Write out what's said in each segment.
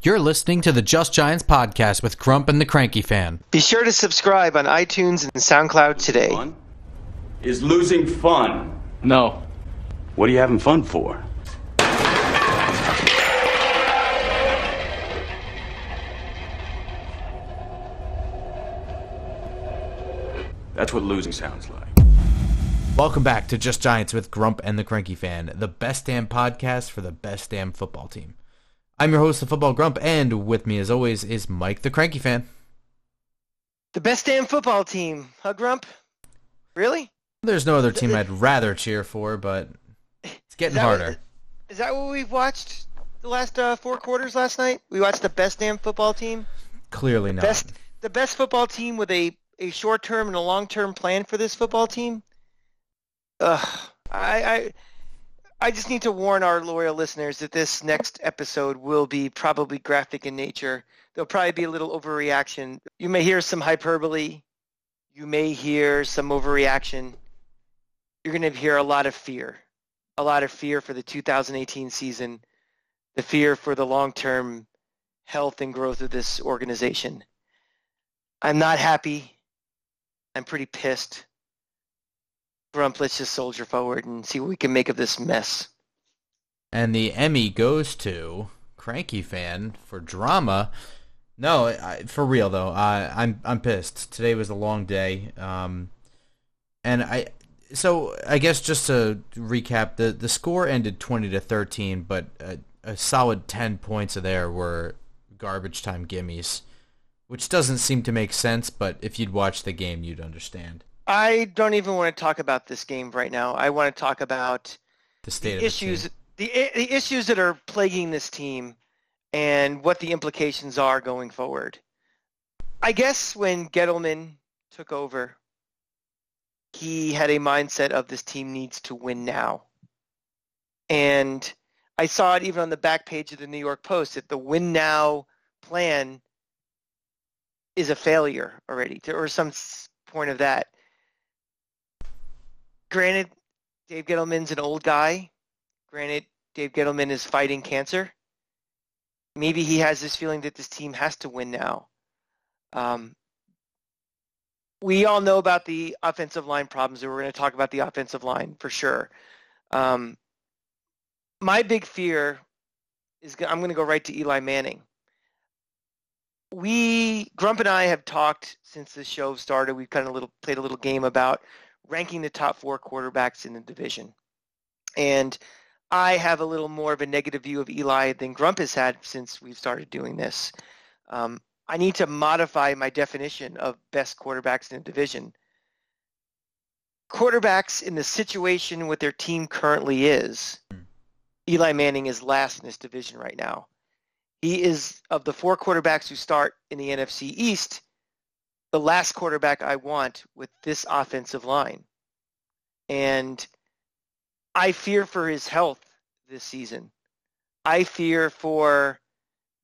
You're listening to the Just Giants podcast with Grump and the Cranky Fan. Be sure to subscribe on iTunes and SoundCloud today. Fun? Is losing fun? No. What are you having fun for? That's what losing sounds like. Welcome back to Just Giants with Grump and the Cranky Fan, the best damn podcast for the best damn football team. I'm your host, the Football Grump, and with me as always is Mike the Cranky Fan. The best damn football team, huh, Grump? Really? There's no other team I'd rather cheer for, but it's getting that harder. what- Is that what we've watched the last uh, four quarters last night? We watched the best damn football team. Clearly not. Best, the best football team with a, a short term and a long term plan for this football team. Ugh, I, I I just need to warn our loyal listeners that this next episode will be probably graphic in nature. There'll probably be a little overreaction. You may hear some hyperbole. You may hear some overreaction. You're going to hear a lot of fear. A lot of fear for the 2018 season. The fear for the long-term health and growth of this organization. I'm not happy. I'm pretty pissed. Grump, let's just soldier forward and see what we can make of this mess. And the Emmy goes to Cranky Fan for drama. No, I, for real though, I, I'm I'm pissed. Today was a long day, um, and I so I guess just to recap, the the score ended twenty to thirteen, but a, a solid ten points of there were garbage time gimmies, which doesn't seem to make sense. But if you'd watch the game, you'd understand I don't even want to talk about this game right now. I want to talk about the state of the issues The the, the issues that are plaguing this team and what the implications are going forward. I guess when Gettleman took over, he had a mindset of this team needs to win now. And I saw it even on the back page of the New York Post that the win now plan is a failure already, or some point of that. Granted, Dave Gettleman's an old guy. Granted, Dave Gettleman is fighting cancer. Maybe he has this feeling that this team has to win now. Um, we all know about the offensive line problems, and we're going to talk about the offensive line for sure. Um, my big fear is I'm going to go right to Eli Manning. We Grump and I have talked since the show started. We've kind of little played a little game about ranking the top four quarterbacks in the division, and I have a little more of a negative view of Eli than Grump has had since we've started doing this. Um, I need to modify my definition of best quarterbacks in the division. Quarterbacks in the situation what their team currently is, Eli Manning is last in this division right now. He is of the four quarterbacks who start in the NFC East, the last quarterback I want with this offensive line. And I fear for his health this season. I fear for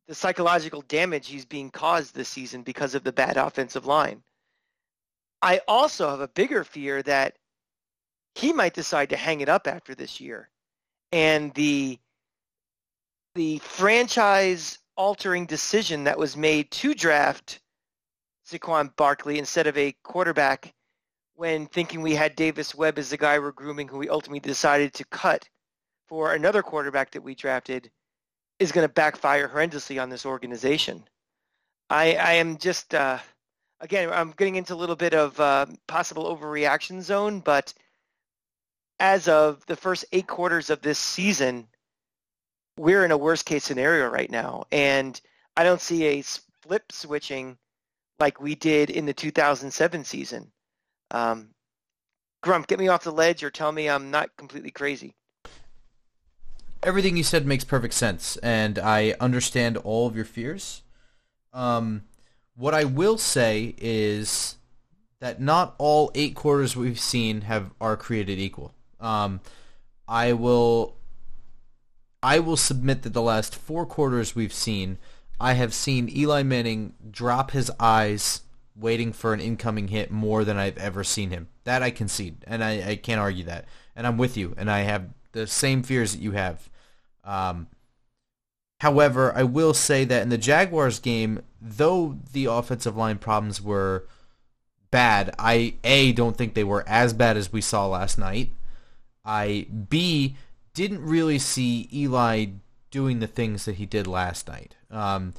the psychological damage he's being caused this season because of the bad offensive line. I also have a bigger fear that he might decide to hang it up after this year. And the the franchise altering decision that was made to draft Saquon Barkley instead of a quarterback when thinking we had Davis Webb as the guy we're grooming who we ultimately decided to cut for another quarterback that we drafted is going to backfire horrendously on this organization. I, I am just, uh, again, I'm getting into a little bit of uh, possible overreaction zone, but as of the first eight quarters of this season, we're in a worst case scenario right now. And I don't see a flip switching like we did in the 2007 season. Um, Grump, get me off the ledge or tell me I'm not completely crazy. everything you said makes perfect sense, and I understand all of your fears. Um, what I will say is that not all eight quarters we've seen have are created equal. Um, I will I will submit that the last four quarters we've seen, I have seen Eli Manning drop his eyes waiting for an incoming hit more than I've ever seen him. That I concede, and I, I can't argue that. And I'm with you, and I have the same fears that you have. Um, However, I will say that in the Jaguars game, though the offensive line problems were bad, I a don't think they were as bad as we saw last night. I b didn't really see Eli doing the things that he did last night. Um,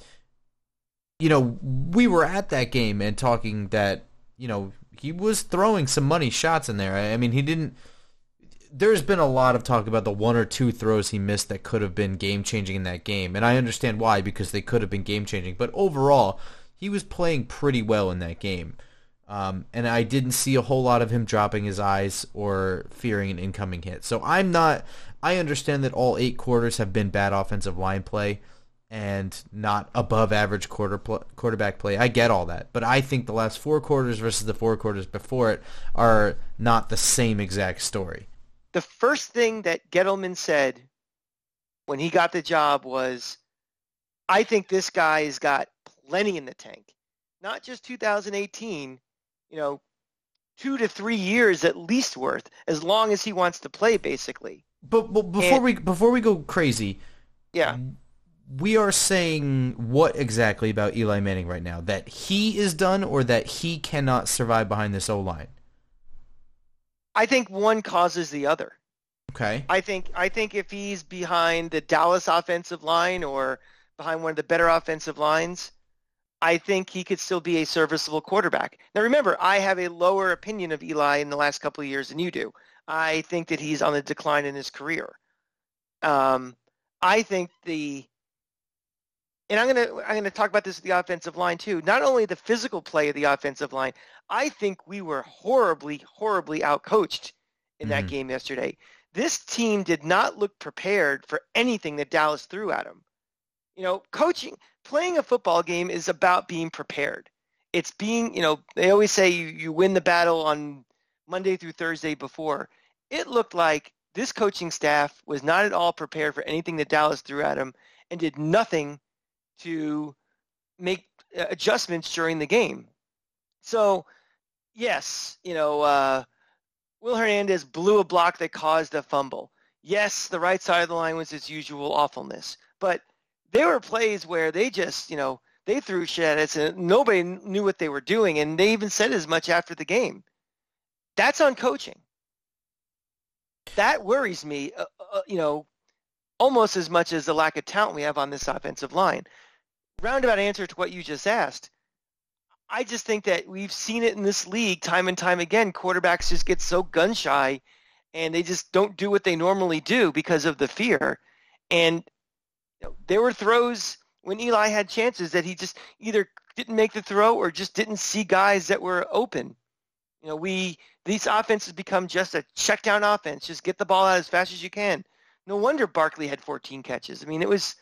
you know, we were at that game and talking that you know he was throwing some money shots in there. I mean, he didn't there's been a lot of talk about the one or two throws he missed that could have been game changing in that game, and I understand why because they could have been game changing. But overall, he was playing pretty well in that game, um, and I didn't see a whole lot of him dropping his eyes or fearing an incoming hit. So I'm not. I understand that all eight quarters have been bad offensive line play and not above average quarter pl- quarterback play. I get all that, but I think the last four quarters versus the four quarters before it are not the same exact story the first thing that Gettleman said when he got the job was, I think this guy has got plenty in the tank. Not just 2018, you know, two to three years at least worth, as long as he wants to play, basically. But, but before and, we before we go crazy, yeah, we are saying what exactly about Eli Manning right now? That he is done, or that he cannot survive behind this O line? I think one causes the other. Okay. I think I think if he's behind the Dallas offensive line or behind one of the better offensive lines, I think he could still be a serviceable quarterback. Now remember, I have a lower opinion of Eli in the last couple of years than you do. I think that he's on the decline in his career. Um, I think the and I'm gonna I'm gonna talk about this the offensive line too. Not only the physical play of the offensive line, I think we were horribly, horribly outcoached in that mm-hmm. game yesterday. This team did not look prepared for anything that Dallas threw at them. You know, coaching, playing a football game is about being prepared. It's being, you know, they always say you, you win the battle on Monday through Thursday before. It looked like this coaching staff was not at all prepared for anything that Dallas threw at them and did nothing to make uh, adjustments during the game. So, yes, you know, uh, Will Hernandez blew a block that caused a fumble. Yes, the right side of the line was its usual awfulness, but there were plays where they just, you know, they threw shit at us and nobody knew what they were doing, and they even said as much after the game. That's on coaching. That worries me, uh, uh, you know, almost as much as the lack of talent we have on this offensive line. Roundabout answer to what you just asked. I just think that we've seen it in this league time and time again. Quarterbacks just get so gun shy and they just don't do what they normally do because of the fear. And you know, there were throws when Eli had chances that he just either didn't make the throw or just didn't see guys that were open. You know, we these offenses become just a check down offense. Just get the ball out as fast as you can. No wonder Barkley had 14 catches. I mean, it was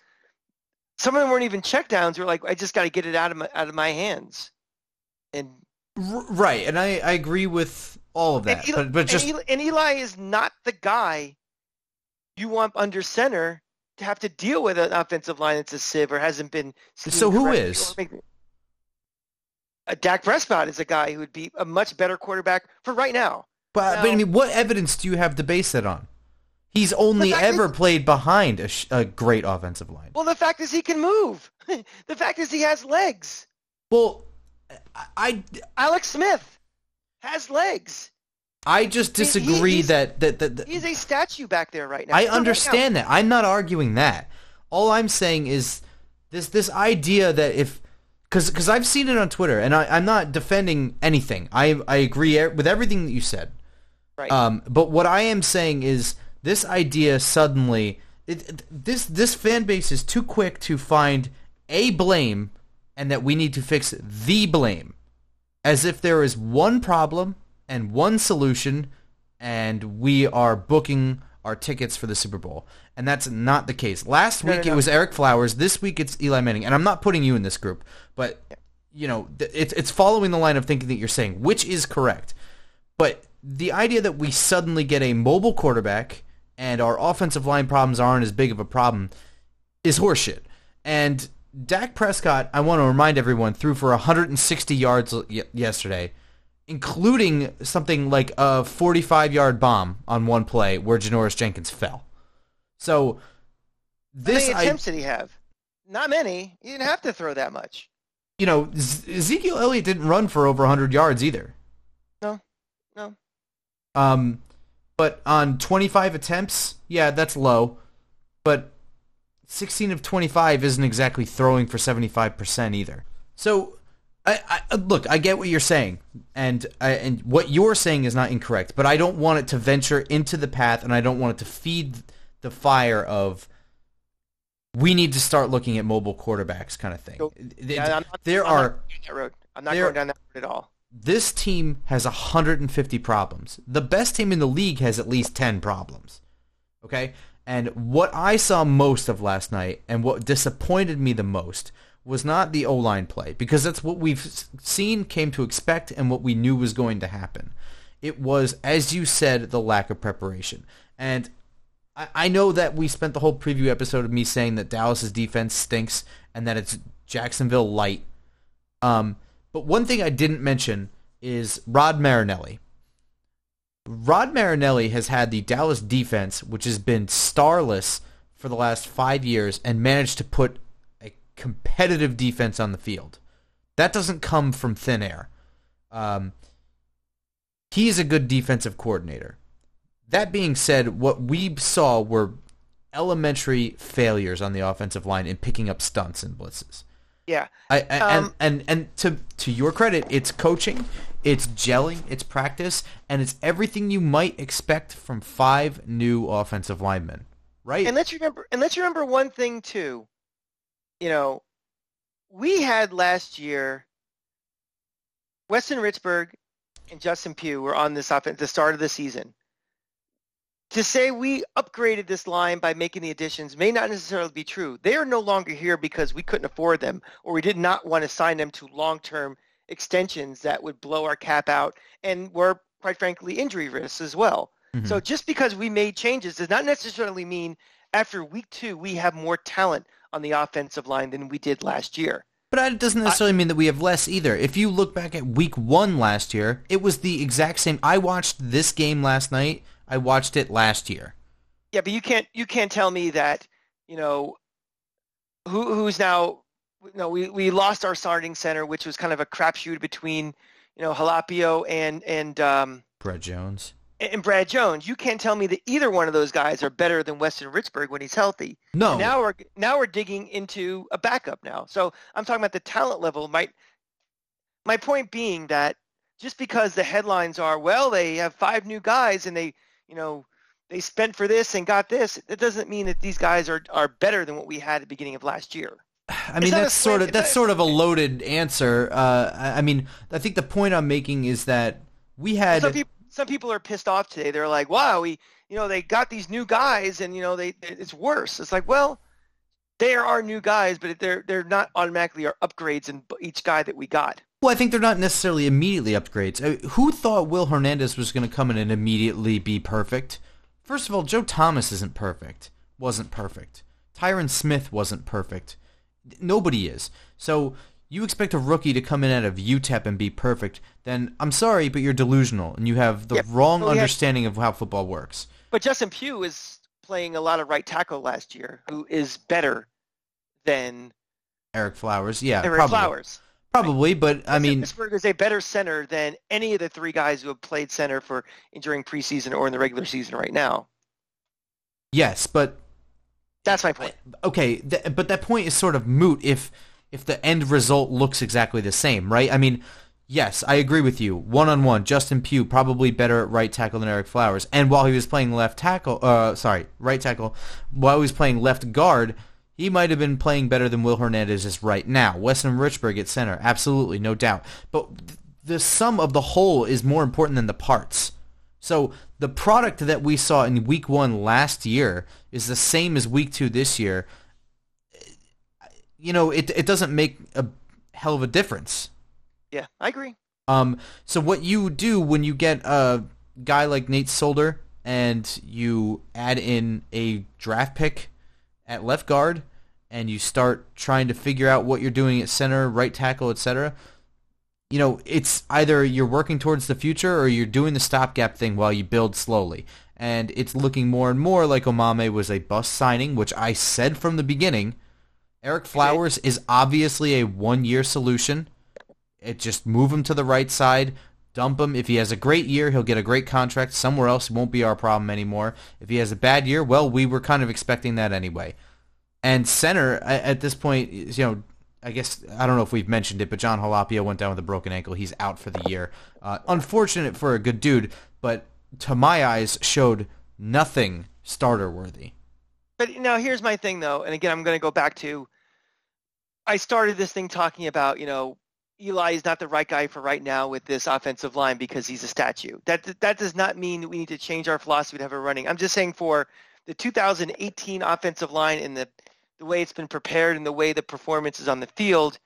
some of them weren't even check downs. We're like, I just got to get it out of my, out of my hands and right, and I, I agree with all of that. Eli, but but just and Eli, and Eli is not the guy you want under center to have to deal with an offensive line that's a sieve or hasn't been. So who is? A Dak Prescott is a guy who would be a much better quarterback for right now. But, now, but I mean, what evidence do you have to base that on? He's only ever is, played behind a, a, great offensive line. Well, the fact is he can move. the fact is he has legs. Well, I, Alex Smith has legs. I just disagree he, that, that, that, that he's a statue back there right now. I understand that. I'm not arguing that. All I'm saying is this this idea that if because I've seen it on Twitter and I, I'm not defending anything. I I agree with everything that you said. Right. Um, but what I am saying is this idea suddenly it, this this fan base is too quick to find a blame and that we need to fix the blame as if there is one problem and one solution and we are booking our tickets for the Super Bowl. And that's not the case. Last week no, no, no. it was Ereck Flowers. This week it's Eli Manning. And I'm not putting you in this group, but you know, it's it's following the line of thinking that you're saying, which is correct. But the idea that we suddenly get a mobile quarterback and our offensive line problems aren't as big of a problem is horseshit. And Dak Prescott, I want to remind everyone, threw for 160 yards yesterday, including something like a 45-yard bomb on one play where Janoris Jenkins fell. So this How many attempts I, did he have? not many. He didn't have to throw that much. You know, Ezekiel Elliott didn't run for over 100 yards either. No, no. Um, but on 25 attempts, yeah, that's low. But 16 of 25 isn't exactly throwing for 75% either. So, I, I uh, look, I get what you're saying, and I, and what you're saying is not incorrect. But I don't want it to venture into the path, and I don't want it to feed the fire of we need to start looking at mobile quarterbacks kind of thing. Yeah, I'm not, there I'm are not going down that road. I'm not there- going down that road at all. this team has 150 problems. The best team in the league has at least 10 problems. Okay? And what I saw most of last night and what disappointed me the most was not the O-line play because that's what we've seen, came to expect, and what we knew was going to happen. It was, as you said, the lack of preparation. And I, I know that we spent the whole preview episode of me saying that Dallas's defense stinks and that it's Jacksonville light. Um, but one thing I didn't mention is Rod Marinelli. Rod Marinelli has had the Dallas defense, which has been starless for the last five years, and managed to put competitive defense on the field. That doesn't come from thin air. Um, he is a good defensive coordinator. That being said, what we saw were elementary failures on the offensive line in picking up stunts and blitzes. Yeah. I, and, Um, and and to to your credit, it's coaching, it's gelling, it's practice, and it's everything you might expect from five new offensive linemen, right? And let's remember and let's remember one thing too. You know, we had last year Weston Richburg and Justin Pugh were on this offense at the start of the season. To say we upgraded this line by making the additions may not necessarily be true. They are no longer here because we couldn't afford them or we did not want to sign them to long-term extensions that would blow our cap out and were, quite frankly, injury risks as well. Mhm. So just because we made changes does not necessarily mean after week two we have more talent on the offensive line than we did last year. But that doesn't necessarily mean that we have less either. If you look back at week one last year, it was the exact same. I watched this game last night. I watched it last year. Yeah, but you can't you can't tell me that you know who who's now you know we, we lost our starting center, which was kind of a crapshoot between you know Halapio and and um, Brett Jones. And Brad Jones. You can't tell me that either one of those guys are better than Weston Richburg when he's healthy. No, And now we're now we're digging into a backup now. So I'm talking about the talent level. Might my point being that just because the headlines are well, they have five new guys and they you know they spent for this and got this. It doesn't mean that these guys are are better than what we had at the beginning of last year. I mean It's not a that's sort of that's sort of a loaded answer. Uh, I I mean, I think the point I'm making is that we had people some people are pissed off today. They're like, wow, we you know they got these new guys and you know they it's worse. It's like well. There are new guys, but they're they're not automatically our upgrades in each guy that we got. Well, I think they're not necessarily immediately upgrades. Uh, who thought Will Hernandez was going to come in and immediately be perfect? First of all, Joe Thomas isn't perfect. Wasn't perfect. Tyron Smith wasn't perfect. Nobody is. So you expect a rookie to come in out of UTEP and be perfect, then I'm sorry, but you're delusional and you have the wrong Well, we had- understanding of how football works. But Justin Pugh is playing a lot of right tackle last year, who is better than Ereck Flowers, yeah, Ereck probably. Flowers. Probably, but I mean, Richburg is a better center than any of the three guys who have played center for during preseason or in the regular season right now. yes, but That's my point. okay, th- but that point is sort of moot if if the end result looks exactly the same, right? I mean, yes, I agree with you. One on one, Justin Pugh probably better at right tackle than Ereck Flowers, and while he was playing left tackle, uh, sorry, right tackle, while he was playing left guard, he might have been playing better than Will Hernandez is right now. Weston Richburg at center, absolutely, no doubt. But th- the sum of the whole is more important than the parts. So the product that we saw in week one last year is the same as week two this year. You know, it it doesn't make a hell of a difference. Yeah, I agree. Um, so what you do when you get a guy like Nate Solder and you add in a draft pick at left guard and you start trying to figure out what you're doing at center, right tackle, etc. You know, it's either you're working towards the future or you're doing the stopgap thing while you build slowly. And it's looking more and more like Omameh was a bust signing, which I said from the beginning. Ereck Flowers is obviously a one-year solution. It just move him to the right side, dump him. If he has a great year, he'll get a great contract somewhere else. It won't be our problem anymore. If he has a bad year, well, we were kind of expecting that anyway. And center at this point, you know, I guess I don't know if we've mentioned it, but Jon Halapio went down with a broken ankle. He's out for the year. Uh, unfortunate for a good dude, but to my eyes, showed nothing starter worthy. But now here's my thing though, and again I'm going to go back to I started this thing talking about, you know, Eli is not the right guy for right now with this offensive line because he's a statue. That that does not mean that we need to change our philosophy to have a running. I'm just saying for the 2018 offensive line and the the way it's been prepared and the way the performance is on the field,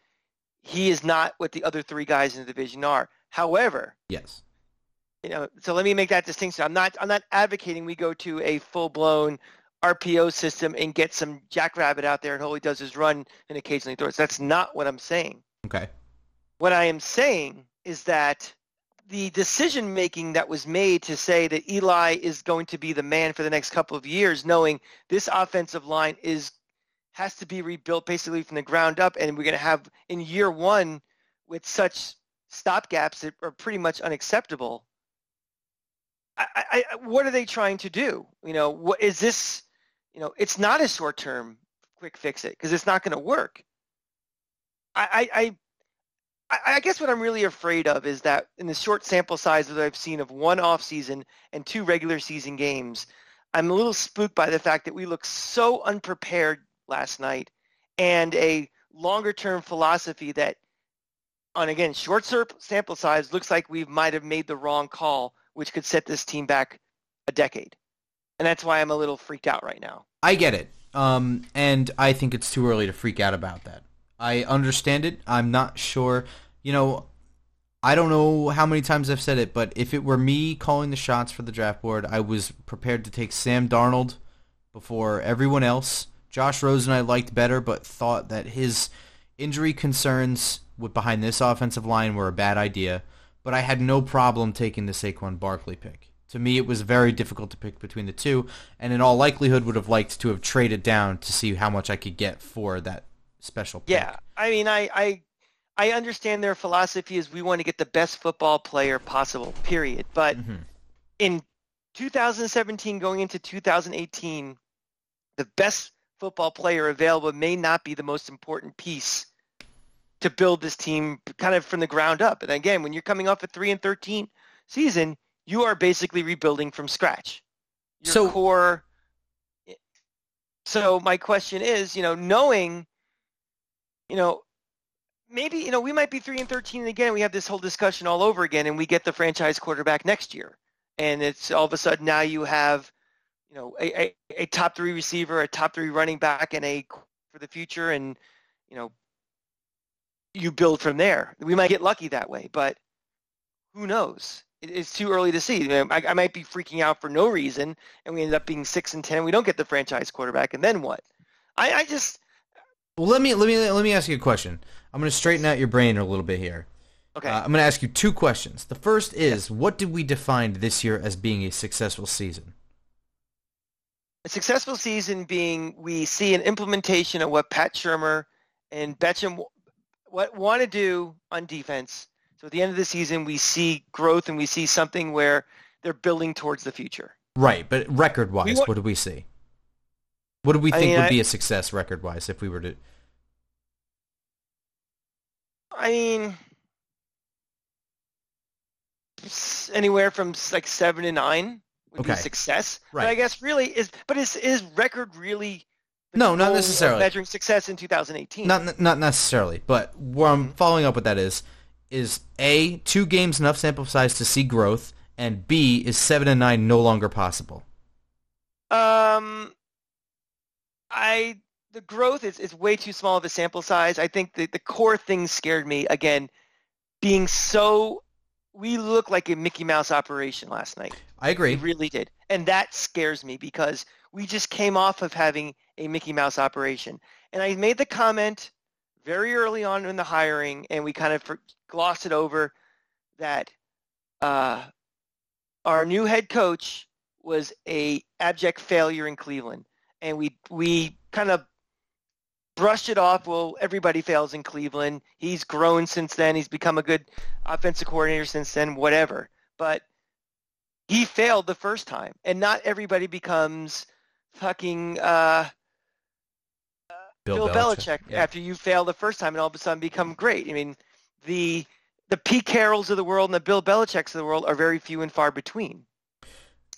he is not what the other three guys in the division are. However, yes, you know, so let me make that distinction. I'm not I'm not advocating we go to a full blown RPO system and get some jackrabbit out there and all he does is run and occasionally throws. That's not what I'm saying. Okay. What I am saying is that the decision making that was made to say that Eli is going to be the man for the next couple of years, knowing this offensive line is has to be rebuilt basically from the ground up, and we're going to have in year one with such stopgaps that are pretty much unacceptable. I, I, what are they trying to do? You know, what is this? You know, it's not a short term quick fix it because it's not going to work. I, I, I, I guess what I'm really afraid of is that in the short sample size that I've seen of one off season and two regular season games, I'm a little spooked by the fact that we look so unprepared last night and a longer term philosophy that on again short sample size looks like we might have made the wrong call which could set this team back a decade and that's why i'm a little freaked out right now. I get it. Um, and i think it's too early to freak out about that. I understand it. I'm not sure. You know i don't know how many times i've said it but if it were me calling the shots for the draft board i was prepared to take sam darnold before everyone else. Josh Rosen I liked better, but thought that his injury concerns with behind this offensive line were a bad idea. But I had no problem taking the Saquon Barkley pick. To me, it was very difficult to pick between the two, and in all likelihood, would have liked to have traded down to see how much I could get for that special pick. Yeah, I mean, I, I, I understand their philosophy is we want to get the best football player possible. Period. But mm-hmm. in 2017, going into 2018, the best football player available may not be the most important piece to build this team kind of from the ground up. And again, when you're coming off a 3 and 13 season, you are basically rebuilding from scratch. Your so, core So my question is, you know, knowing you know, maybe, you know, we might be 3 and 13 and again we have this whole discussion all over again and we get the franchise quarterback next year. And it's all of a sudden now you have you know, a, a, a top three receiver, a top three running back, and a for the future, and you know, you build from there. We might get lucky that way, but who knows? It's too early to see. I, I, might be freaking out for no reason, and we end up being six and ten. We don't get the franchise quarterback, and then what? I, I just. Well, let me let me let me ask you a question. I'm going to straighten out your brain a little bit here. Okay. Uh, I'm going to ask you two questions. The first is, what did we define this year as being a successful season? A successful season being we see an implementation of what Pat Shurmur and Bettcher what want to do on defense. So at the end of the season, we see growth and we see something where they're building towards the future. Right, but record-wise, what do we see? What do we think I mean, would I, be a success record-wise if we were to? I mean, anywhere from like seven to nine would okay. be success. Right. But I guess really is, but is is record really? No, not necessarily measuring success in 2018. Not not necessarily, but where I'm following up with that is is a two games enough sample size to see growth, and B is seven and nine no longer possible. Um, I the growth is, is way too small of a sample size. I think the, the core thing scared me again, being so we look like a Mickey Mouse operation last night. I agree. We really did. And that scares me because we just came off of having a Mickey Mouse operation. And I made the comment very early on in the hiring, and we kind of glossed it over that uh, our new head coach was a abject failure in Cleveland. And we, we kind of brushed it off. Well, everybody fails in Cleveland. He's grown since then. He's become a good offensive coordinator since then. Whatever, but he failed the first time, and not everybody becomes fucking uh, Bill, Bill Belichick, Belichick yeah. after you fail the first time and all of a sudden become great. I mean, the the Pete Carrolls of the world and the Bill Belichicks of the world are very few and far between.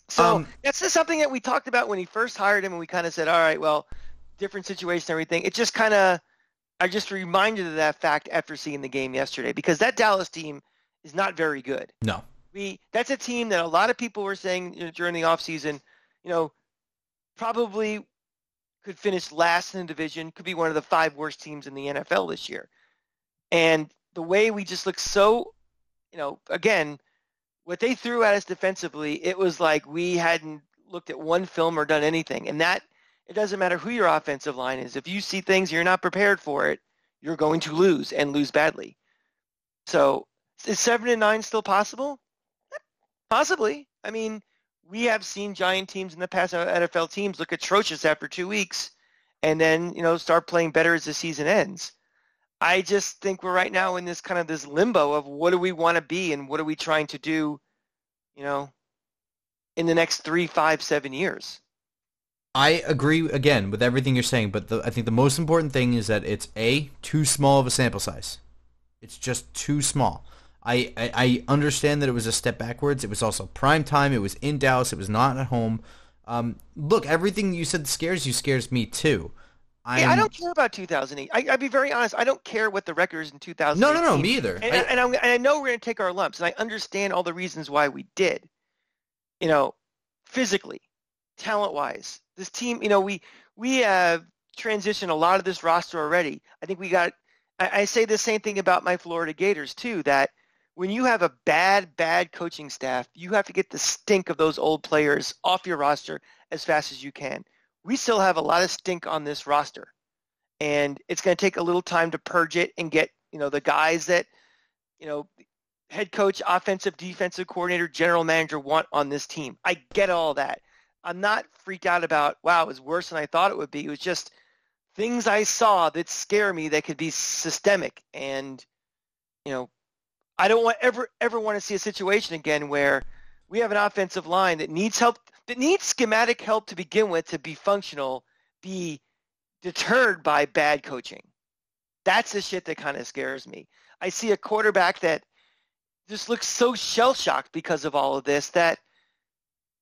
So um, that's just something that we talked about when he first hired him, and we kind of said, all right, well, different situation, everything. It just kind of, I just reminded of that fact after seeing the game yesterday because that Dallas team is not very good. No, we that's a team that a lot of people were saying you know, during the offseason, you know, probably could finish last in the division, could be one of the five worst teams in the NFL this year. And the way we just look so, you know, again, what they threw at us defensively, it was like we hadn't looked at one film or done anything. And that it doesn't matter who your offensive line is. If you see things you're not prepared for it, you're going to lose and lose badly. So is seven and nine still possible? Possibly. I mean, we have seen giant teams in the past, uh, NFL teams look atrocious after two weeks, and then you know start playing better as the season ends. I just think we're right now in this kind of this limbo of what do we want to be and what are we trying to do, you know, in the next three, five, seven years. I agree again with everything you're saying, but the, I think the most important thing is that it's a too small of a sample size. It's just too small. I, I, I understand that it was a step backwards. It was also prime time. It was in Dallas. It was not at home. Um, look, everything you said scares you scares me too. Yeah, I don't care about 2008. I, will be very honest. I don't care what the record is in 2008. No, no, no, me either. And I, and, and I know we're going to take our lumps, and I understand all the reasons why we did. You know, physically, talent-wise, this team. You know, we we have transitioned a lot of this roster already. I think we got. I, I say the same thing about my Florida Gators too. That when you have a bad, bad coaching staff, you have to get the stink of those old players off your roster as fast as you can. We still have a lot of stink on this roster, and it's going to take a little time to purge it and get you know the guys that you know head coach, offensive, defensive coordinator, general manager want on this team. I get all that. I'm not freaked out about wow, it was worse than I thought it would be. It was just things I saw that scare me that could be systemic and you know I don't want ever ever want to see a situation again where we have an offensive line that needs help that needs schematic help to begin with to be functional, be deterred by bad coaching. That's the shit that kind of scares me. I see a quarterback that just looks so shell shocked because of all of this that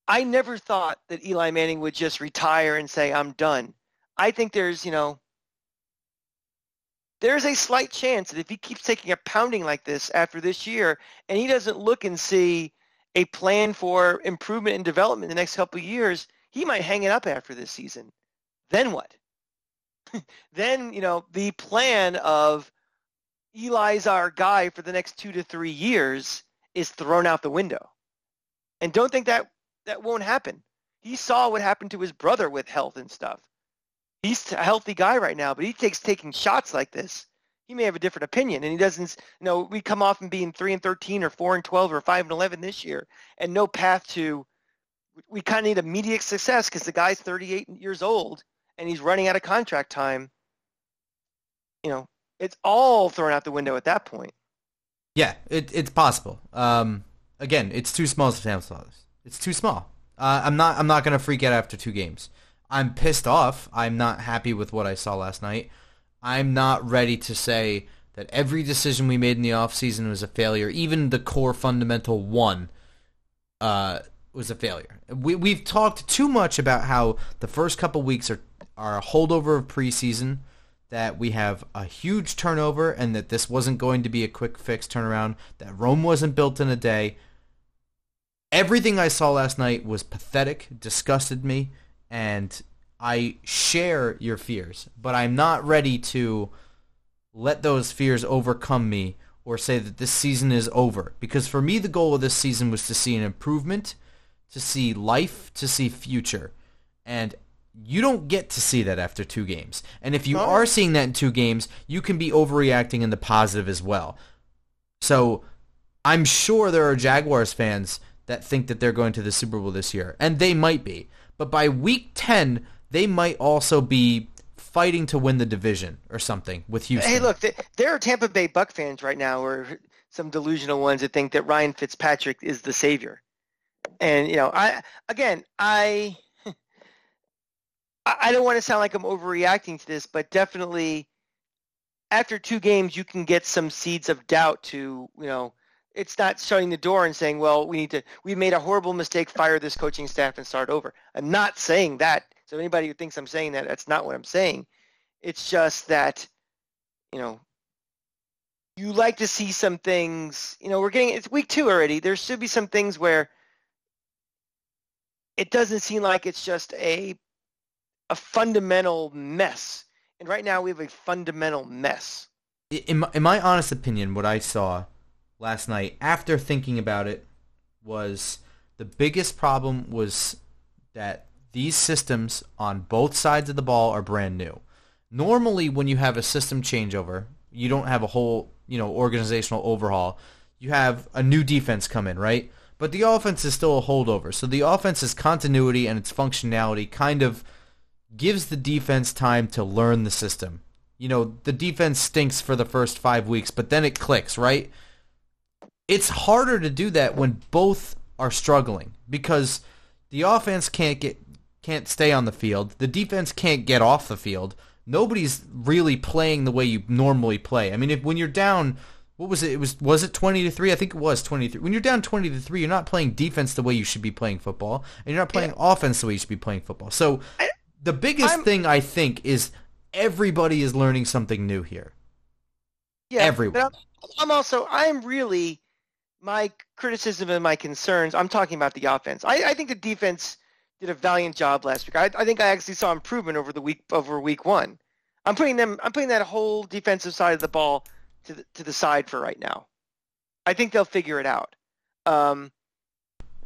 I never thought that Eli Manning would just retire and say, I'm done. I think there's, you know, there's a slight chance that if he keeps taking a pounding like this after this year and he doesn't look and see a plan for improvement and development in the next couple of years, he might hang it up after this season. Then what? then, you know, the plan of Eli's our guy for the next two to three years is thrown out the window. And don't think that that won't happen. He saw what happened to his brother with health and stuff he's a healthy guy right now, but he takes taking shots like this. He may have a different opinion, and he doesn't. You know, we come off and being three and thirteen, or four and twelve, or five and eleven this year, and no path to. We kind of need immediate success because the guy's 38 years old and he's running out of contract time. You know, it's all thrown out the window at that point. Yeah, it, it's possible. Um, again, it's too small to sample size. It's too small. Uh, I'm not. I'm not going to freak out after two games. I'm pissed off. I'm not happy with what I saw last night. I'm not ready to say that every decision we made in the offseason was a failure. Even the core fundamental one uh, was a failure. We, we've talked too much about how the first couple weeks are, are a holdover of preseason, that we have a huge turnover, and that this wasn't going to be a quick fix turnaround, that Rome wasn't built in a day. Everything I saw last night was pathetic, disgusted me, and I share your fears, but I'm not ready to let those fears overcome me or say that this season is over. Because for me, the goal of this season was to see an improvement, to see life, to see future. And you don't get to see that after two games. And if you oh. are seeing that in two games, you can be overreacting in the positive as well. So I'm sure there are Jaguars fans that think that they're going to the Super Bowl this year, and they might be. But by week 10, they might also be fighting to win the division or something with Houston. Hey, look, there are Tampa Bay Buck fans right now, or some delusional ones that think that Ryan Fitzpatrick is the savior. And you know, I again, I I don't want to sound like I'm overreacting to this, but definitely after two games, you can get some seeds of doubt to you know. It's not shutting the door and saying, "Well, we need to. We made a horrible mistake. Fire this coaching staff and start over." I'm not saying that. So anybody who thinks I'm saying that, that's not what I'm saying. It's just that, you know, you like to see some things. You know, we're getting it's week two already. There should be some things where it doesn't seem like it's just a a fundamental mess. And right now we have a fundamental mess. In my, in my honest opinion, what I saw last night after thinking about it was the biggest problem was that these systems on both sides of the ball are brand new. Normally when you have a system changeover, you don't have a whole, you know, organizational overhaul. You have a new defense come in, right? But the offense is still a holdover. So the offense's continuity and its functionality kind of gives the defense time to learn the system. You know, the defense stinks for the first five weeks, but then it clicks, right? It's harder to do that when both are struggling because the offense can't get can't stay on the field. The defense can't get off the field. Nobody's really playing the way you normally play. I mean, if when you're down what was it? It was was it twenty to three? I think it was twenty three. When you're down twenty to three, you're not playing defense the way you should be playing football, and you're not playing yeah. offense the way you should be playing football. So I, the biggest I'm, thing I think is everybody is learning something new here. Yeah, everyone. I'm, I'm also I'm really my criticism and my concerns. I'm talking about the offense. I, I think the defense did a valiant job last week. I, I think I actually saw improvement over the week over week one. I'm putting them. I'm putting that whole defensive side of the ball to the, to the side for right now. I think they'll figure it out. Um,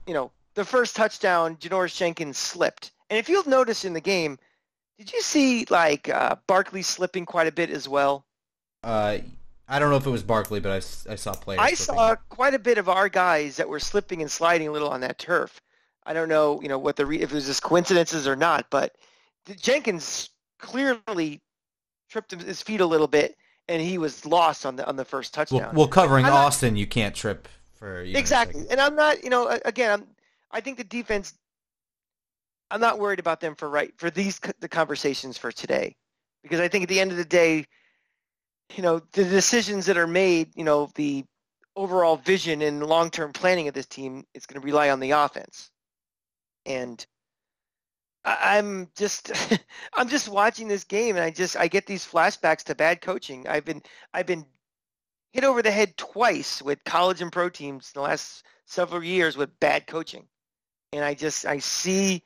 you know, the first touchdown, Janoris Jenkins slipped, and if you'll notice in the game, did you see like uh, Barkley slipping quite a bit as well? Uh, I don't know if it was Barkley, but I, I saw players. I slipping. saw quite a bit of our guys that were slipping and sliding a little on that turf. I don't know, you know, what the re- if it was just coincidences or not, but Jenkins clearly tripped his feet a little bit and he was lost on the on the first touchdown. Well, well covering not, Austin, you can't trip for exactly. And I'm not, you know, again, I'm, I think the defense. I'm not worried about them for right for these the conversations for today, because I think at the end of the day, you know, the decisions that are made, you know, the overall vision and long-term planning of this team is going to rely on the offense, and I'm just I'm just watching this game and I just I get these flashbacks to bad coaching. I've been I've been hit over the head twice with college and pro teams in the last several years with bad coaching. And I just I see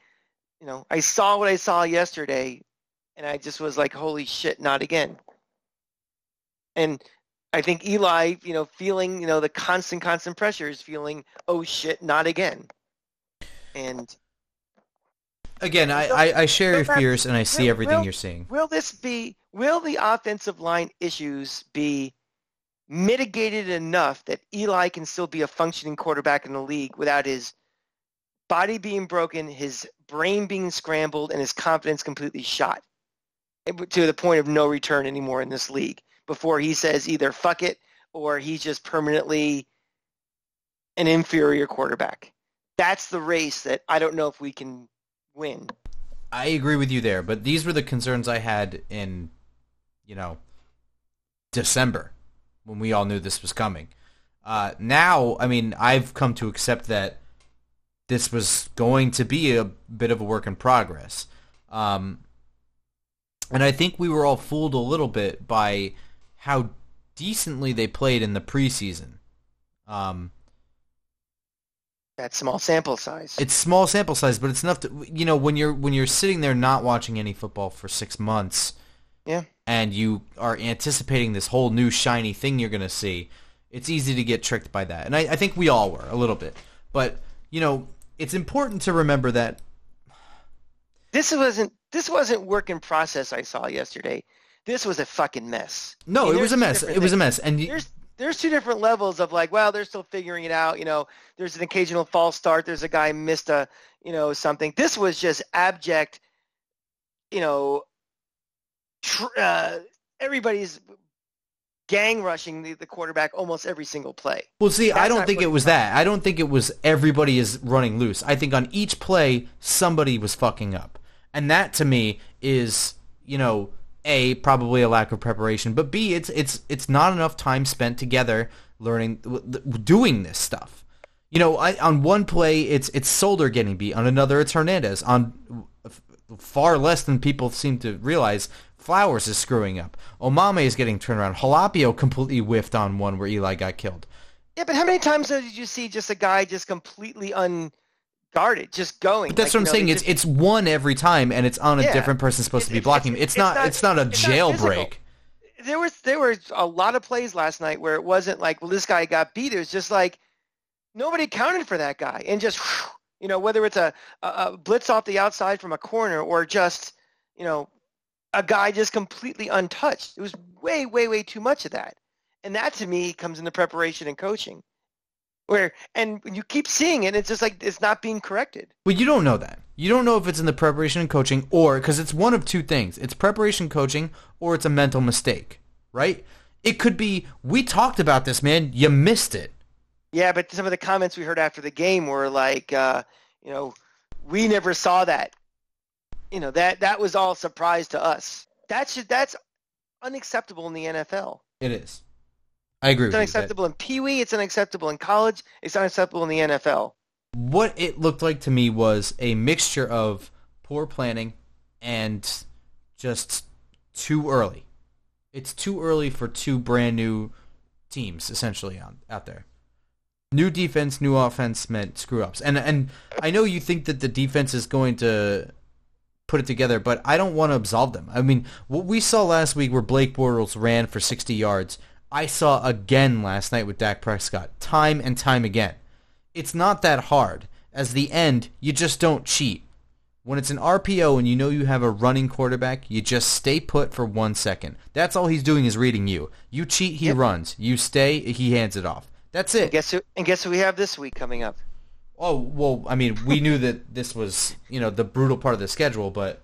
you know, I saw what I saw yesterday and I just was like, holy shit, not again. And I think Eli, you know, feeling, you know, the constant, constant pressure is feeling, oh shit, not again. And Again, I, I, I share your fears and I see will, everything will, you're seeing. Will this be? Will the offensive line issues be mitigated enough that Eli can still be a functioning quarterback in the league without his body being broken, his brain being scrambled, and his confidence completely shot eh, to the point of no return anymore in this league before he says either fuck it or he's just permanently an inferior quarterback. That's the race that I don't know if we can win. I agree with you there, but these were the concerns I had in, you know, December when we all knew this was coming. Uh, now, I mean, I've come to accept that this was going to be a bit of a work in progress. Um, and I think we were all fooled a little bit by how decently they played in the preseason. Um, that small sample size. It's small sample size, but it's enough to you know when you're when you're sitting there not watching any football for six months. Yeah. And you are anticipating this whole new shiny thing you're going to see. It's easy to get tricked by that, and I, I think we all were a little bit. But you know, it's important to remember that this wasn't this wasn't work in process. I saw yesterday. This was a fucking mess. No, it was a mess. It was a mess, and there's there's two different levels of like, well, they're still figuring it out. You know, there's an occasional false start. There's a guy missed a, you know, something. This was just abject, you know, tr- uh, everybody's gang rushing the, the quarterback almost every single play. Well, see, I don't think it was that. I don't think it was everybody is running loose. I think on each play, somebody was fucking up. And that to me is, you know, A, probably a lack of preparation, but B, it's it's it's not enough time spent together learning doing this stuff. You know, I, on one play it's it's Solder getting beat, on another it's Hernandez. On far less than people seem to realize, Flowers is screwing up. Omameh is getting turned around. Halapio completely whiffed on one where Eli got killed. Yeah, but how many times did you see just a guy just completely unguarded, just going? But that's Like, what I'm know, saying. they It's just- it's one every time, and it's on a Yeah. different person supposed to be blocking. it's- It's, it's not, not- It's not a it's not jailbreak. there was there were a lot of plays last night where it wasn't like, well, this guy got beat. It was just like nobody counted for that guy, and just you know whether it's a, a, a blitz off the outside from a corner or just you know a guy just completely untouched. It was way way way too much of that, and that to me comes into preparation and coaching. Where and you keep seeing it, it's just like it's not being corrected. Well, you don't know that. You don't know if it's in the preparation and coaching, or because it's one of two things: it's preparation coaching, or it's a mental mistake. Right? It could be. We talked about this, man. You missed it. Yeah, but some of the comments we heard after the game were like, uh, you know, we never saw that. You know, that that was all surprise to us. that's that's unacceptable in the NFL. It is. I agree. It's with you that- unacceptable in Pee Wee. It's unacceptable in college. It's unacceptable in the NFL. what it looked like to me was a mixture of poor planning and just too early. It's too early for two brand new teams essentially on, out there. New defense, new offense meant screw ups. And and I know you think that the defense is going to put it together, but I don't want to absolve them. I mean, what we saw last week where Blake Bortles ran for 60 yards, I saw again last night with Dak Prescott, time and time again it's not that hard. As the end, you just don't cheat. When it's an RPO and you know you have a running quarterback, you just stay put for one second. That's all he's doing is reading you. You cheat, he Yep. runs. You stay, he hands it off. That's And it. guess who? And guess who we have this week coming up? Oh well, I mean, we knew that this was you know the brutal part of the schedule, but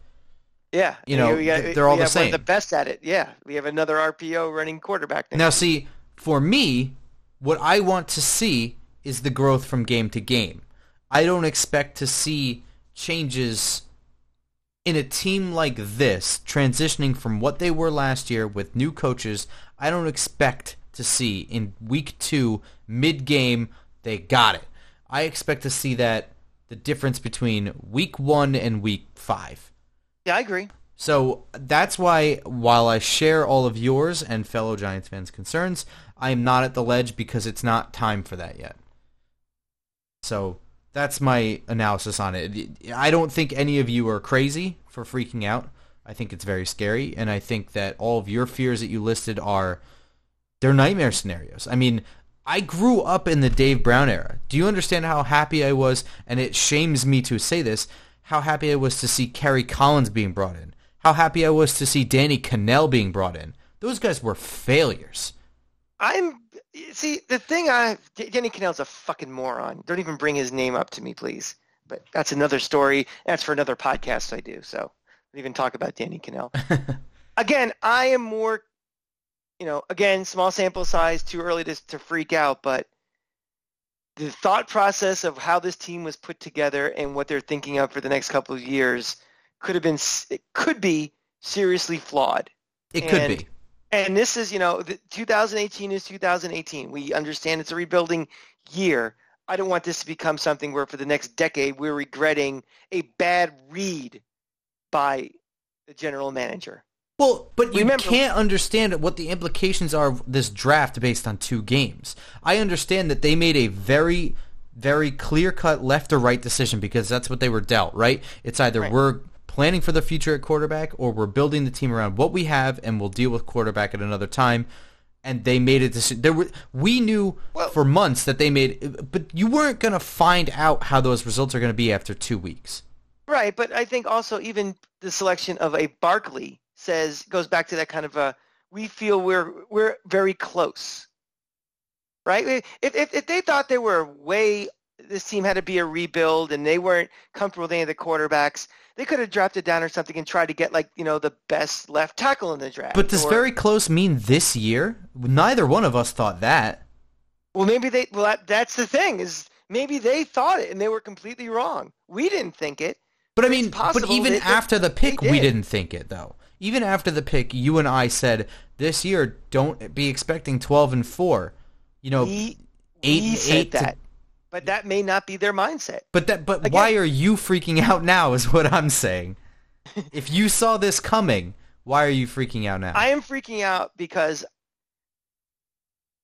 Yeah, You know, got- uh, they're all the have one of same. the best at it. Yeah, we have another RPO running quarterback. Next Now, see, for me, what I want to see is the growth from game to game. I don't expect to see changes in a team like this, transitioning from what they were last year with new coaches. I don't expect to see in week two, mid game, they got it. I expect to see that the difference between week one and week five. Yeah, I agree. So that's why, while I share all of yours and fellow Giants fans' concerns, I am not at the ledge because it's not time for that yet. So that's my analysis on it. I don't think any of you are crazy for freaking out. I think it's very scary, and I think that all of your fears that you listed are they're nightmare scenarios. I mean, I grew up in the Dave Brown era. Do you understand how happy I was? And it shames me to say this. How happy I was to see Kerry Collins being brought in. How happy I was to see Danny Kanell being brought in. Those guys were failures. I'm see the thing. I Danny Kanell's a fucking moron. Don't even bring his name up to me, please. But that's another story. That's for another podcast I do. So don't even talk about Danny Kanell. again, I am more. You know, again, small sample size, too early to to freak out, but the thought process of how this team was put together and what they're thinking of for the next couple of years could have been it could be seriously flawed. It could be. And this is, you know, the 2018 is 2018. We understand it's a rebuilding year. I don't want this to become something where for the next decade we're regretting a bad read by the general manager. Well, but you Remember- can't understand what the implications are of this draft based on two games. I understand that they made a very, very clear-cut left or right decision because that's what they were dealt, right? It's either Right. we're planning for the future at quarterback or we're building the team around what we have and we'll deal with quarterback at another time. And they made a decision. There were we knew Well- for months that they made, but you weren't going to find out how those results are going to be after two weeks. Right, but I think also even the selection of a Barkley says goes back to that kind of a we feel we're we're very close. Right? If if, if they thought they were way this team had to be a rebuild and they weren't comfortable with any of the quarterbacks, they could have drafted down or something and tried to get like you know the best left tackle in the draft. But does or- very close mean this year? Neither one of us thought that. well maybe they well that, that's the thing is maybe they thought it and they were completely wrong. We didn't think it. But I mean, but even they- after the pick, we didn't think it though. Even after the pick, you and I said this year don't be expecting twelve and four. You know, we eight we and said eight to- that, but that may not be their mindset. but that but Again- why are you freaking out now? Is what I'm saying. if you saw this coming, why are you freaking out now? I am freaking out because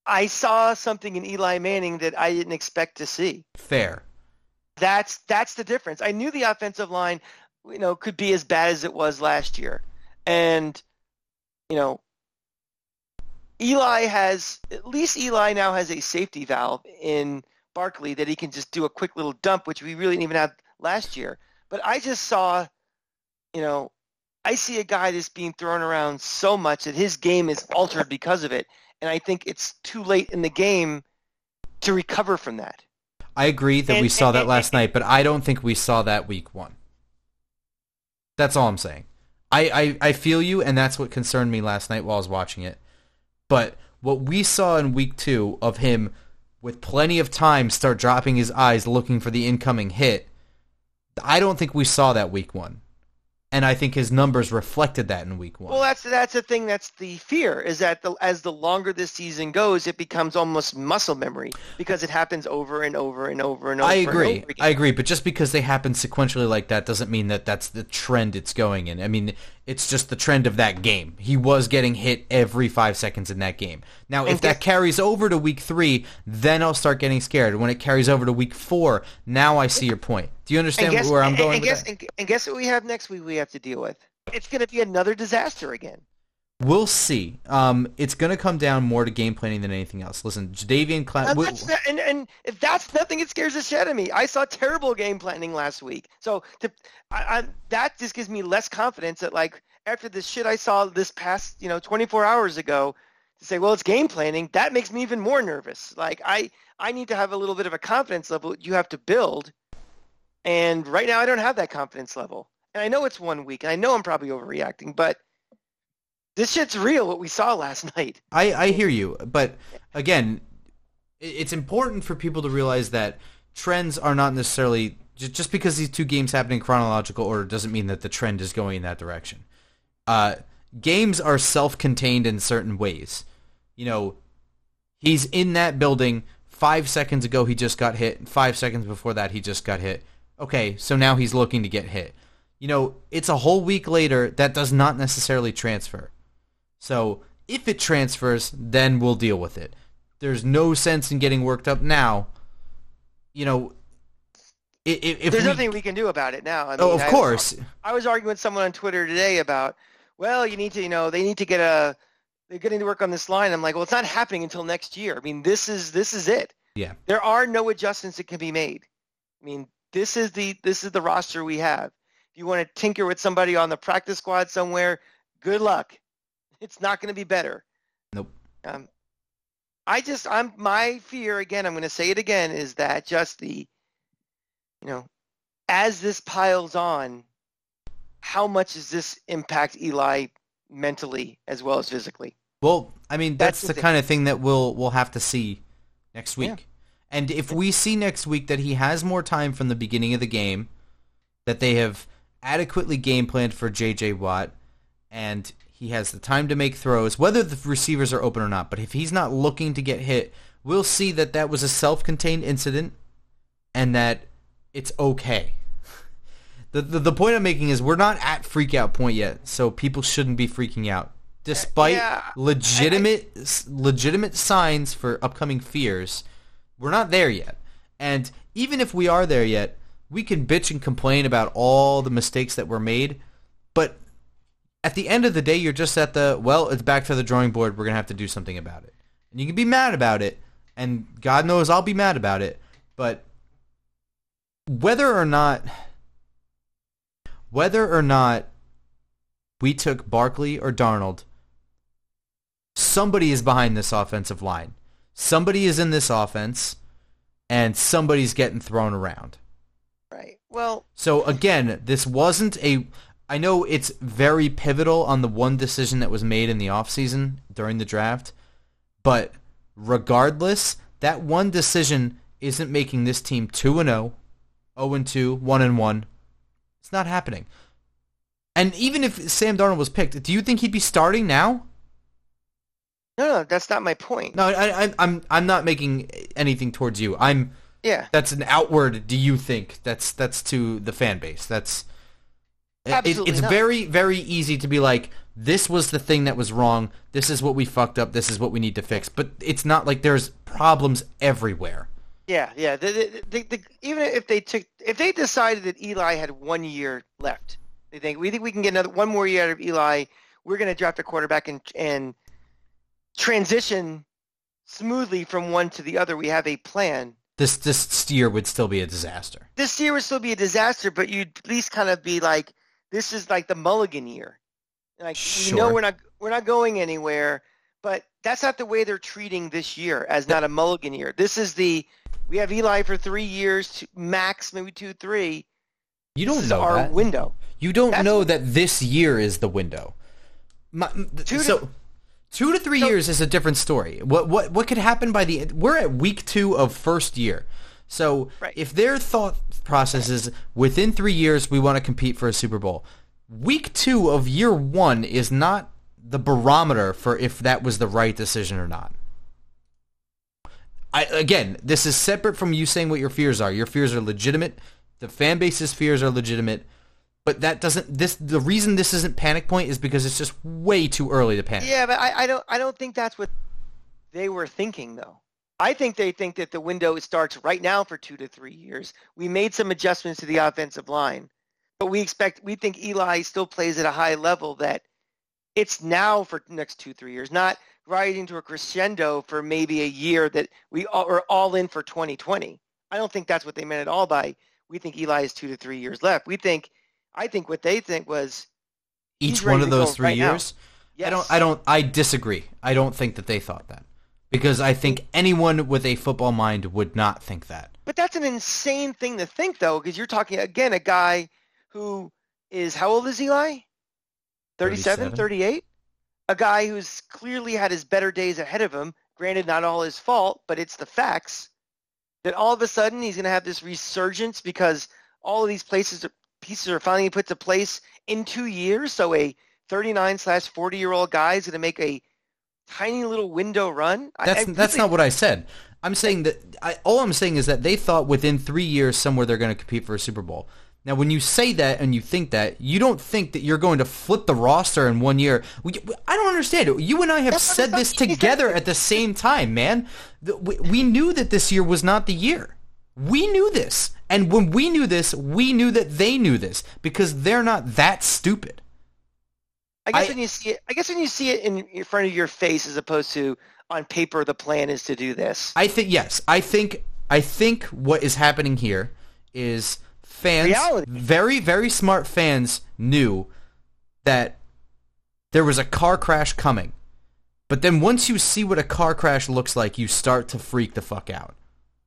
I saw something in Eli Manning that I didn't expect to see. Fair. That's that's the difference. I knew the offensive line, you know, could be as bad as it was last year, and you know, Eli has at least Eli now has a safety valve in Barkley that he can just do a quick little dump, which we really didn't even have last year. But I just saw, you know, I see a guy that's being thrown around so much that his game is altered because of it, and I think it's too late in the game to recover from that. I agree that we saw and- that and- last night, but I don't think we saw that week one. That's all I'm saying. I, I, I feel you, and that's what concerned me last night while I was watching it. But what we saw in week two of him with plenty of time start dropping his eyes looking for the incoming hit, I don't think we saw that week one. And I think his numbers reflected that in week one. Well, that's that's the thing. That's the fear is that the, as the longer this season goes, it becomes almost muscle memory because it happens over and over and over and over. I agree. over. I agree. But just because they happen sequentially like that doesn't mean that that's the trend it's going in. I mean, it's just the trend of that game. He was getting hit every five seconds in that game. Now, if that carries over to week three, then I'll start getting scared. When it carries over to week four, now I see your point. Do you understand guess, where I'm and- going and with guess, that? and, and guess what we have next week? We have to deal with. It's going to be another disaster again. We'll see. Um, it's going to come down more to game planning than anything else. Listen, Jadeveon Clowney. And, and, and if that's nothing, it scares the shit out of me. I saw terrible game planning last week, so to, I, I, that just gives me less confidence that like after the shit I saw this past you know 24 hours ago, to say well it's game planning, that makes me even more nervous. Like I I need to have a little bit of a confidence level you have to build, and right now I don't have that confidence level. And I know it's one week, and I know I'm probably overreacting, but this shit's real. What we saw last night. I, I hear you, but again, it's important for people to realize that trends are not necessarily ju- just because these two games happen in chronological order doesn't mean that the trend is going in that direction. Uh, games are self-contained in certain ways. You know, he's in that building. Five seconds ago, he just got hit. Five seconds before that, he just got hit. Okay, so now he's looking to get hit. You know, it's a whole week later. That does not necessarily transfer. So if it transfers, then we'll deal with it. There's no sense in getting worked up now. You know, i- i- if There's we, nothing we can do about it now. I mean, oh, of I- course, I was arguing with someone on Twitter today about, well, you need to, you know, they need to get a, they're getting to work on this line. I'm like, well, it's not happening until next year. I mean, this is this is it. yeah. There are no adjustments that can be made. I mean, this is the this is the roster we have. If you want to tinker with somebody on the practice squad somewhere, good luck. It's not going to be better. Nope. Um, I just, I'm my fear again. I'm going to say it again is that just the, you know, as this piles on, how much does this impact Eli mentally as well as physically? Well, I mean, that's, That's the the kind of thing that we'll we'll have to see next week. Yeah. And if we see next week that he has more time from the beginning of the game, that they have adequately game planned for J.J. Watt, and he has the time to make throws, whether the receivers are open or not. But if he's not looking to get hit, we'll see that that was a self-contained incident, and that it's okay. The, the the point I'm making is we're not at freak out point yet, so people shouldn't be freaking out. Despite Yeah, legitimate s legitimate signs for upcoming fears, we're not there yet. And even if we are there yet, we can bitch and complain about all the mistakes that were made, but at the end of the day, you're just at the well, it's back to the drawing board. We're gonna have to do something about it, and you can be mad about it, and God knows I'll be mad about it. But whether or not, whether or not we took Barkley or Darnold, somebody is behind this offensive line. Somebody is in this offense, and somebody's getting thrown around. Right. Well, So again, this wasn't a. I know it's very pivotal on the one decision that was made in the offseason during the draft, but regardless, that one decision isn't making this team 2 and 0, 0 and 2, 1 and 1. It's not happening. And even if Sam Darnold was picked, do you think he'd be starting now? no, no, that's not my point. No, I, I, I'm I'm not making anything towards you. I'm Yeah, that's an outward. Do you think that's that's to the fan base? That's it- it's not. very very easy to be like this was the thing that was wrong. This is what we fucked up. This is what we need to fix. But it's not like there's problems everywhere. yeah, yeah. The, the, the, the, even if they took, if they decided that Eli had one year left, they think we think we can get another one more year out of Eli. We're going to draft a quarterback and and transition smoothly from one to the other. We have a plan. This this year would still be a disaster. This year would still be a disaster, but you'd at least kind of be like, this is like the Mulligan year. Like we know we're not we're not going anywhere, but that's not the way they're treating this year as not a Mulligan year. This is the we have Eli for three years, to max maybe two, three. You don't is know our that. window. You don't That's know that this year is the window. My, Two to- so two to three So- years is a different story. What what what could happen by the we're at week two of first year. So Right. if their thought process is within three years we want to compete for a Super Bowl, week two of year one is not the barometer for if that was the right decision or not. I again, this is separate from you saying what your fears are. Your fears are legitimate. The fan base's fears are legitimate. But that doesn't this the reason this isn't panic point is because it's just way too early to panic. Yeah, but I, I don't I don't think that's what they were thinking though. I think they think that the window starts right now for two to three years. We made some adjustments to the offensive line, but we expect we think Eli still plays at a high level that it's now for the next two three years, not rising to a crescendo for maybe a year that we are all in for 2020. I don't think that's what they meant at all by we think Eli has two to three years left. We think I think what they think was Each one of those three right years. yes. I don't I don't I disagree. I don't think that they thought that. Because I think anyone with a football mind would not think that. But that's an insane thing to think, though, because you're talking again a guy who is how old is Eli? 37, 37. 38? A guy who's clearly had his better days ahead of him. Granted, not all his fault, but it's the facts. That all of a sudden he's going to have this resurgence because all of these places pieces are finally put to place in two years. So a 39 slash 40 year old guy is going to make a tiny little window run. That's I that's really- not what I said. I'm saying that I, all I'm saying is that they thought within three years somewhere they're going to compete for a Super Bowl. Now, when you say that and you think that, you don't think that you're going to flip the roster in one year. We, I don't understand it. You and I have That's said this together at the same time, man. We, we knew that this year was not the year. We knew this. And when we knew this, we knew that they knew this because they're not that stupid. I guess I- when you see it, I guess when you see it in, in front of your face, as opposed to on paper, the plan is to do this. I think yes. I think I think what is happening here is fans, Reality. very very smart fans, knew that there was a car crash coming. But then once you see what a car crash looks like, you start to freak the fuck out.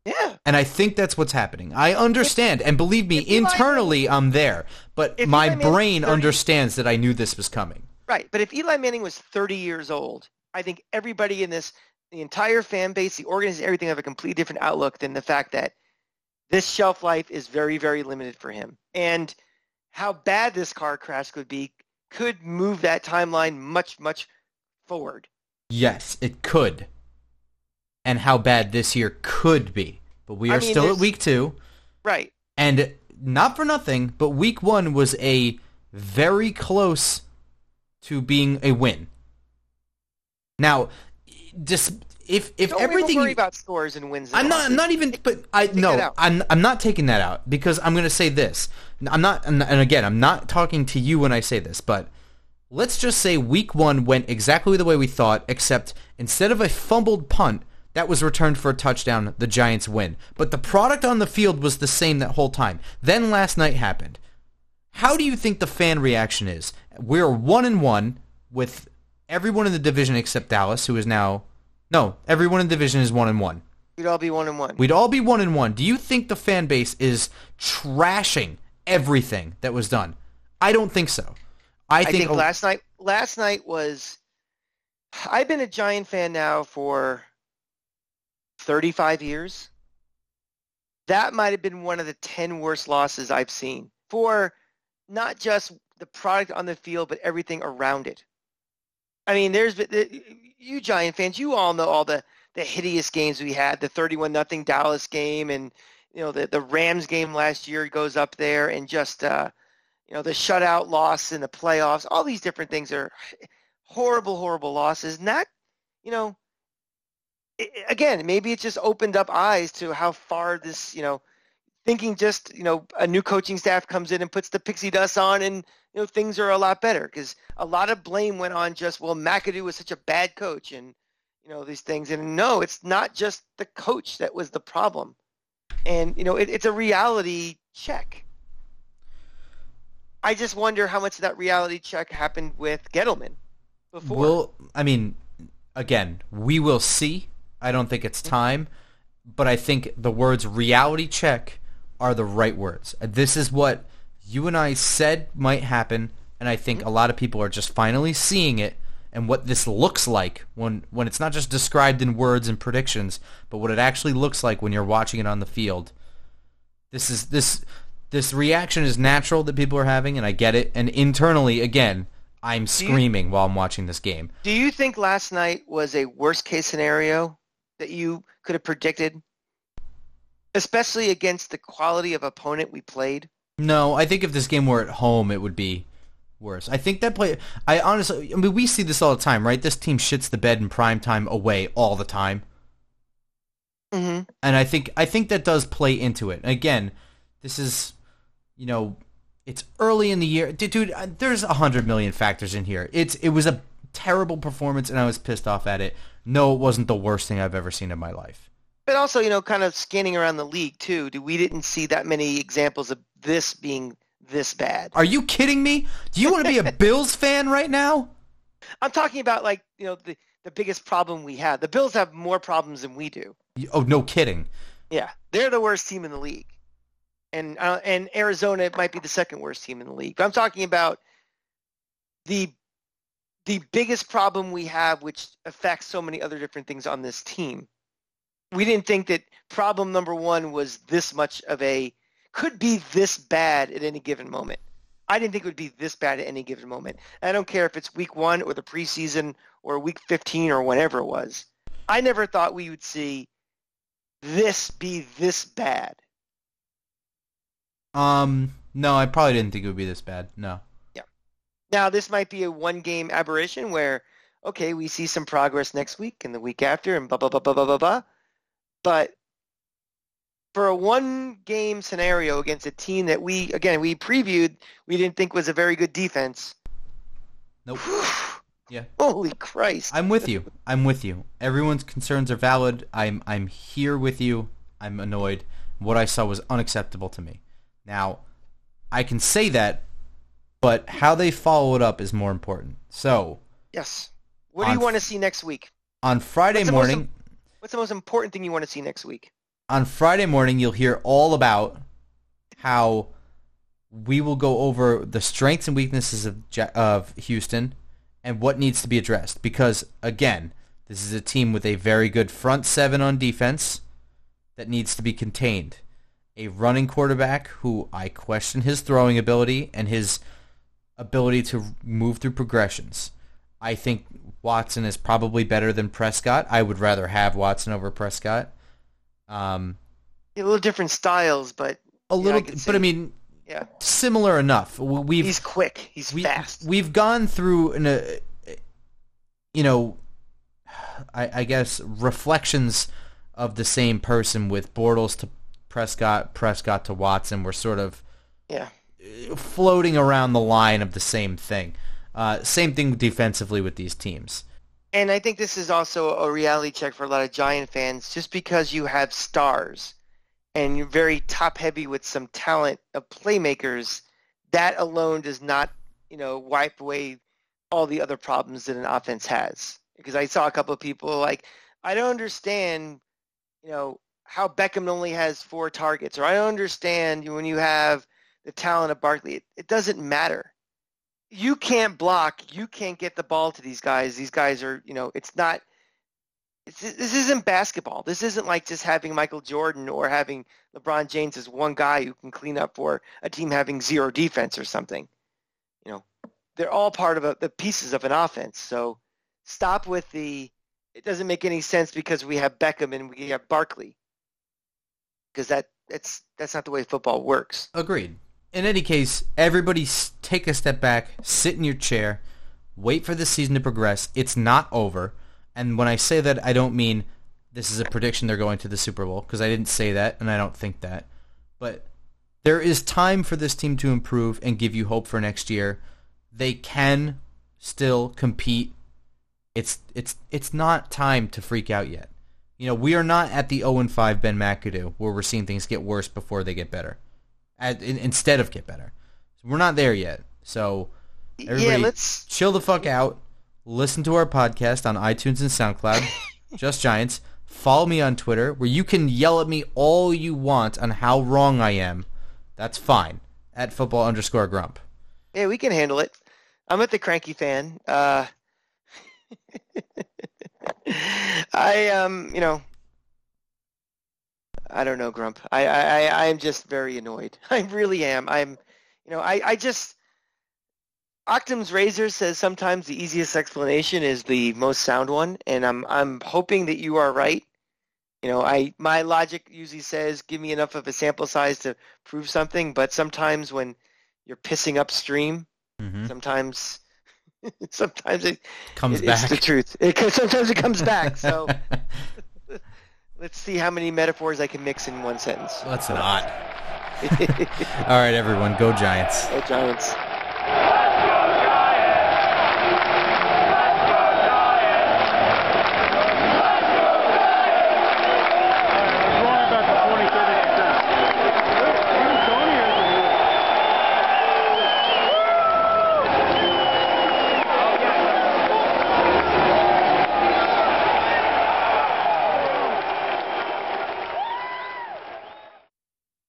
Yeah, And I think that's what's happening. I understand, and believe me, if internally I'm there. But my brain 30 understands that I knew this was coming. Right. But if Eli Manning was 30 years old, I think everybody in this, the entire fan base, the organization, everything have a completely different outlook than the fact that this shelf life is very, very limited for him. And how bad this car crash could be could move that timeline much, much forward. Yes, it could. And how bad this year could be. But we I are mean, still at week two. Right. And not for nothing, but week one was a very close to being a win. Now, just if if Don't everything worry about scores and wins. I'm not. I'm not even. But I it no. I'm. I'm not taking that out because I'm going to say this. I'm not. And and again, I'm not talking to you when I say this. But let's just say week one went exactly the way we thought, except instead of a fumbled punt that was returned for a touchdown, the Giants win. But the product on the field was the same that whole time. Then last night happened. How do you think the fan reaction is? We're one and one with everyone in the division except Dallas, who is now no, everyone in the division is one and one. We'd all be one and one. We'd all be one and one. Do you think the fan base is trashing everything that was done? I don't think so. I I think, think last night last night was I've been a Giant fan now for 35 years. That might have been one of the 10 worst losses I've seen for not just the product on the field but everything around it. I mean, there's the- you Giant fans, you all know all the the hideous games we had, the 31 nothing Dallas game and you know the the Rams game last year goes up there and just uh you know, the shutout loss in the playoffs, all these different things are horrible, horrible losses. That, you know, i again, maybe it just opened up eyes to how far this, you know, thinking just, you know, a new coaching staff comes in and puts the pixie dust on and, you know, things are a lot better because a lot of blame went on just, well, McAdoo was such a bad coach and, you know, these things. And no, it's not just the coach that was the problem. And, you know, it, it's a reality check. I just wonder how much of that reality check happened with Gettleman before. Well, I mean, again, we will see. I don't think it's mm-hmm. time, but I think the words reality check are the right words. This is what you and I said might happen, and I think mm-hmm. a lot of people are just finally seeing it and what this looks like when when it's not just described in words and predictions, but what it actually looks like when you're watching it on the field. This is this this reaction is natural that people are having, and I get it. And internally, again, I'm you- screaming while I'm watching this game. Do you think last night was a worst case scenario that you could have predicted? Especially against the quality of opponent we played? No, I think if this game were at home, it would be worse. I think that play. I honestly, I mean, we see this all the time, right? This team shits the bed in prime time away all the time, Mm-hmm. and I think I think that does play into it. Again, this is, you know, it's early in the year, dude. uh, there's a hundred million factors in here. It's it was a terrible performance, and I was pissed off at it. No, it wasn't the worst thing I've ever seen in my life. But also, you know, kind of scanning around the league too, do we didn't see that many examples of this being this bad. Are you kidding me? Do you want to be a Bills fan right now? I'm talking about like, you know, the the biggest problem we have. The Bills have more problems than we do. Oh, no kidding. Yeah, they're the worst team in the league, and uh, and Arizona might be the second worst team in the league. But I'm talking about the the biggest problem we have, which affects so many other different things on this team. We didn't think that problem number one was this much of a could be this bad at any given moment. I didn't think it would be this bad at any given moment. I don't care if it's week one or the preseason or week 15 or whatever it was. I never thought we would see this be this bad. Um, no, I probably didn't think it would be this bad. No. Yeah. Now, this might be a one-game aberration where, okay, we see some progress next week and the week after and blah, blah, blah, blah, blah, blah, blah. But for a one-game scenario against a team that we, again, we previewed, we didn't think was a very good defense. Nope. Yeah. Holy Christ. I'm with you. I'm with you. Everyone's concerns are valid. I'm I'm here with you. I'm annoyed. What I saw was unacceptable to me. Now, I can say that, but how they follow it up is more important. So, Yes. What do you want to see next week? on Friday What's the most morning, What's the most important thing you want to see next week? On Friday morning, you'll hear all about how we will go over the strengths and weaknesses of of Houston and what needs to be addressed. Because again, this is a team with a very good front seven on defense that needs to be contained. A running quarterback who I question his throwing ability and his ability to move through progressions. I think Watson is probably better than Prescott. I would rather have Watson over Prescott. Um, A little different styles, but a I little, but I mean, yeah, similar enough. We've he's quick. He's we, fast. We've gone through, an, uh, you know, I, I guess reflections of the same person with Bortles to Prescott, Prescott to Watson. We're sort of yeah. floating around the line of the same thing. Uh, same thing defensively with these teams. And I think this is also a reality check for a lot of Giant fans. Just because you have stars and you're very top heavy with some talent of playmakers, that alone does not, you know, wipe away all the other problems that an offense has. Because I saw a couple of people like, I don't understand you know, how Beckham only has four targets, or I don't understand when you have the talent of Barkley. It, it doesn't matter. You can't block. You can't get the ball to these guys. These guys are, you know, it's not. This isn't basketball. This isn't like just having Michael Jordan or having LeBron James as one guy who can clean up for a team having zero defense or something. You know, they're all part of a, the pieces of an offense. So stop with the. It doesn't make any sense because we have Beckham and we have Barkley. Because that that's that's not the way football works. Agreed. In any case, everybody take a step back, sit in your chair, wait for the season to progress. It's not over. And when I say that, I don't mean this is a prediction they're going to the Super Bowl because I didn't say that and I don't think that. But there is time for this team to improve and give you hope for next year. They can still compete. It's it's it's not time to freak out yet. You know, we are not at the 0 and 5 Ben McAdoo where we're seeing things get worse before they get better at, in, instead of get better. So we're not there yet. So everybody yeah, let's chill the fuck out. Listen to our podcast on iTunes and SoundCloud. Just Giants. Follow me on Twitter where you can yell at me all you want on how wrong I am. That's fine. At football underscore grump. Yeah, we can handle it. I'm at the cranky fan. Uh, I um, you know, I don't know, Grump. I, I, I am just very annoyed. I really am. I'm, you know, I, I just, Occam's razor says sometimes the easiest explanation is the most sound one, and I'm, I'm hoping that you are right. You know, I, my logic usually says give me enough of a sample size to prove something, but sometimes when you're pissing upstream, mm-hmm. sometimes, sometimes it comes it, back. It's the truth. It, sometimes it comes back. So. Let's see how many metaphors I can mix in one sentence. Let's not. All right, everyone, go Giants. Go Giants.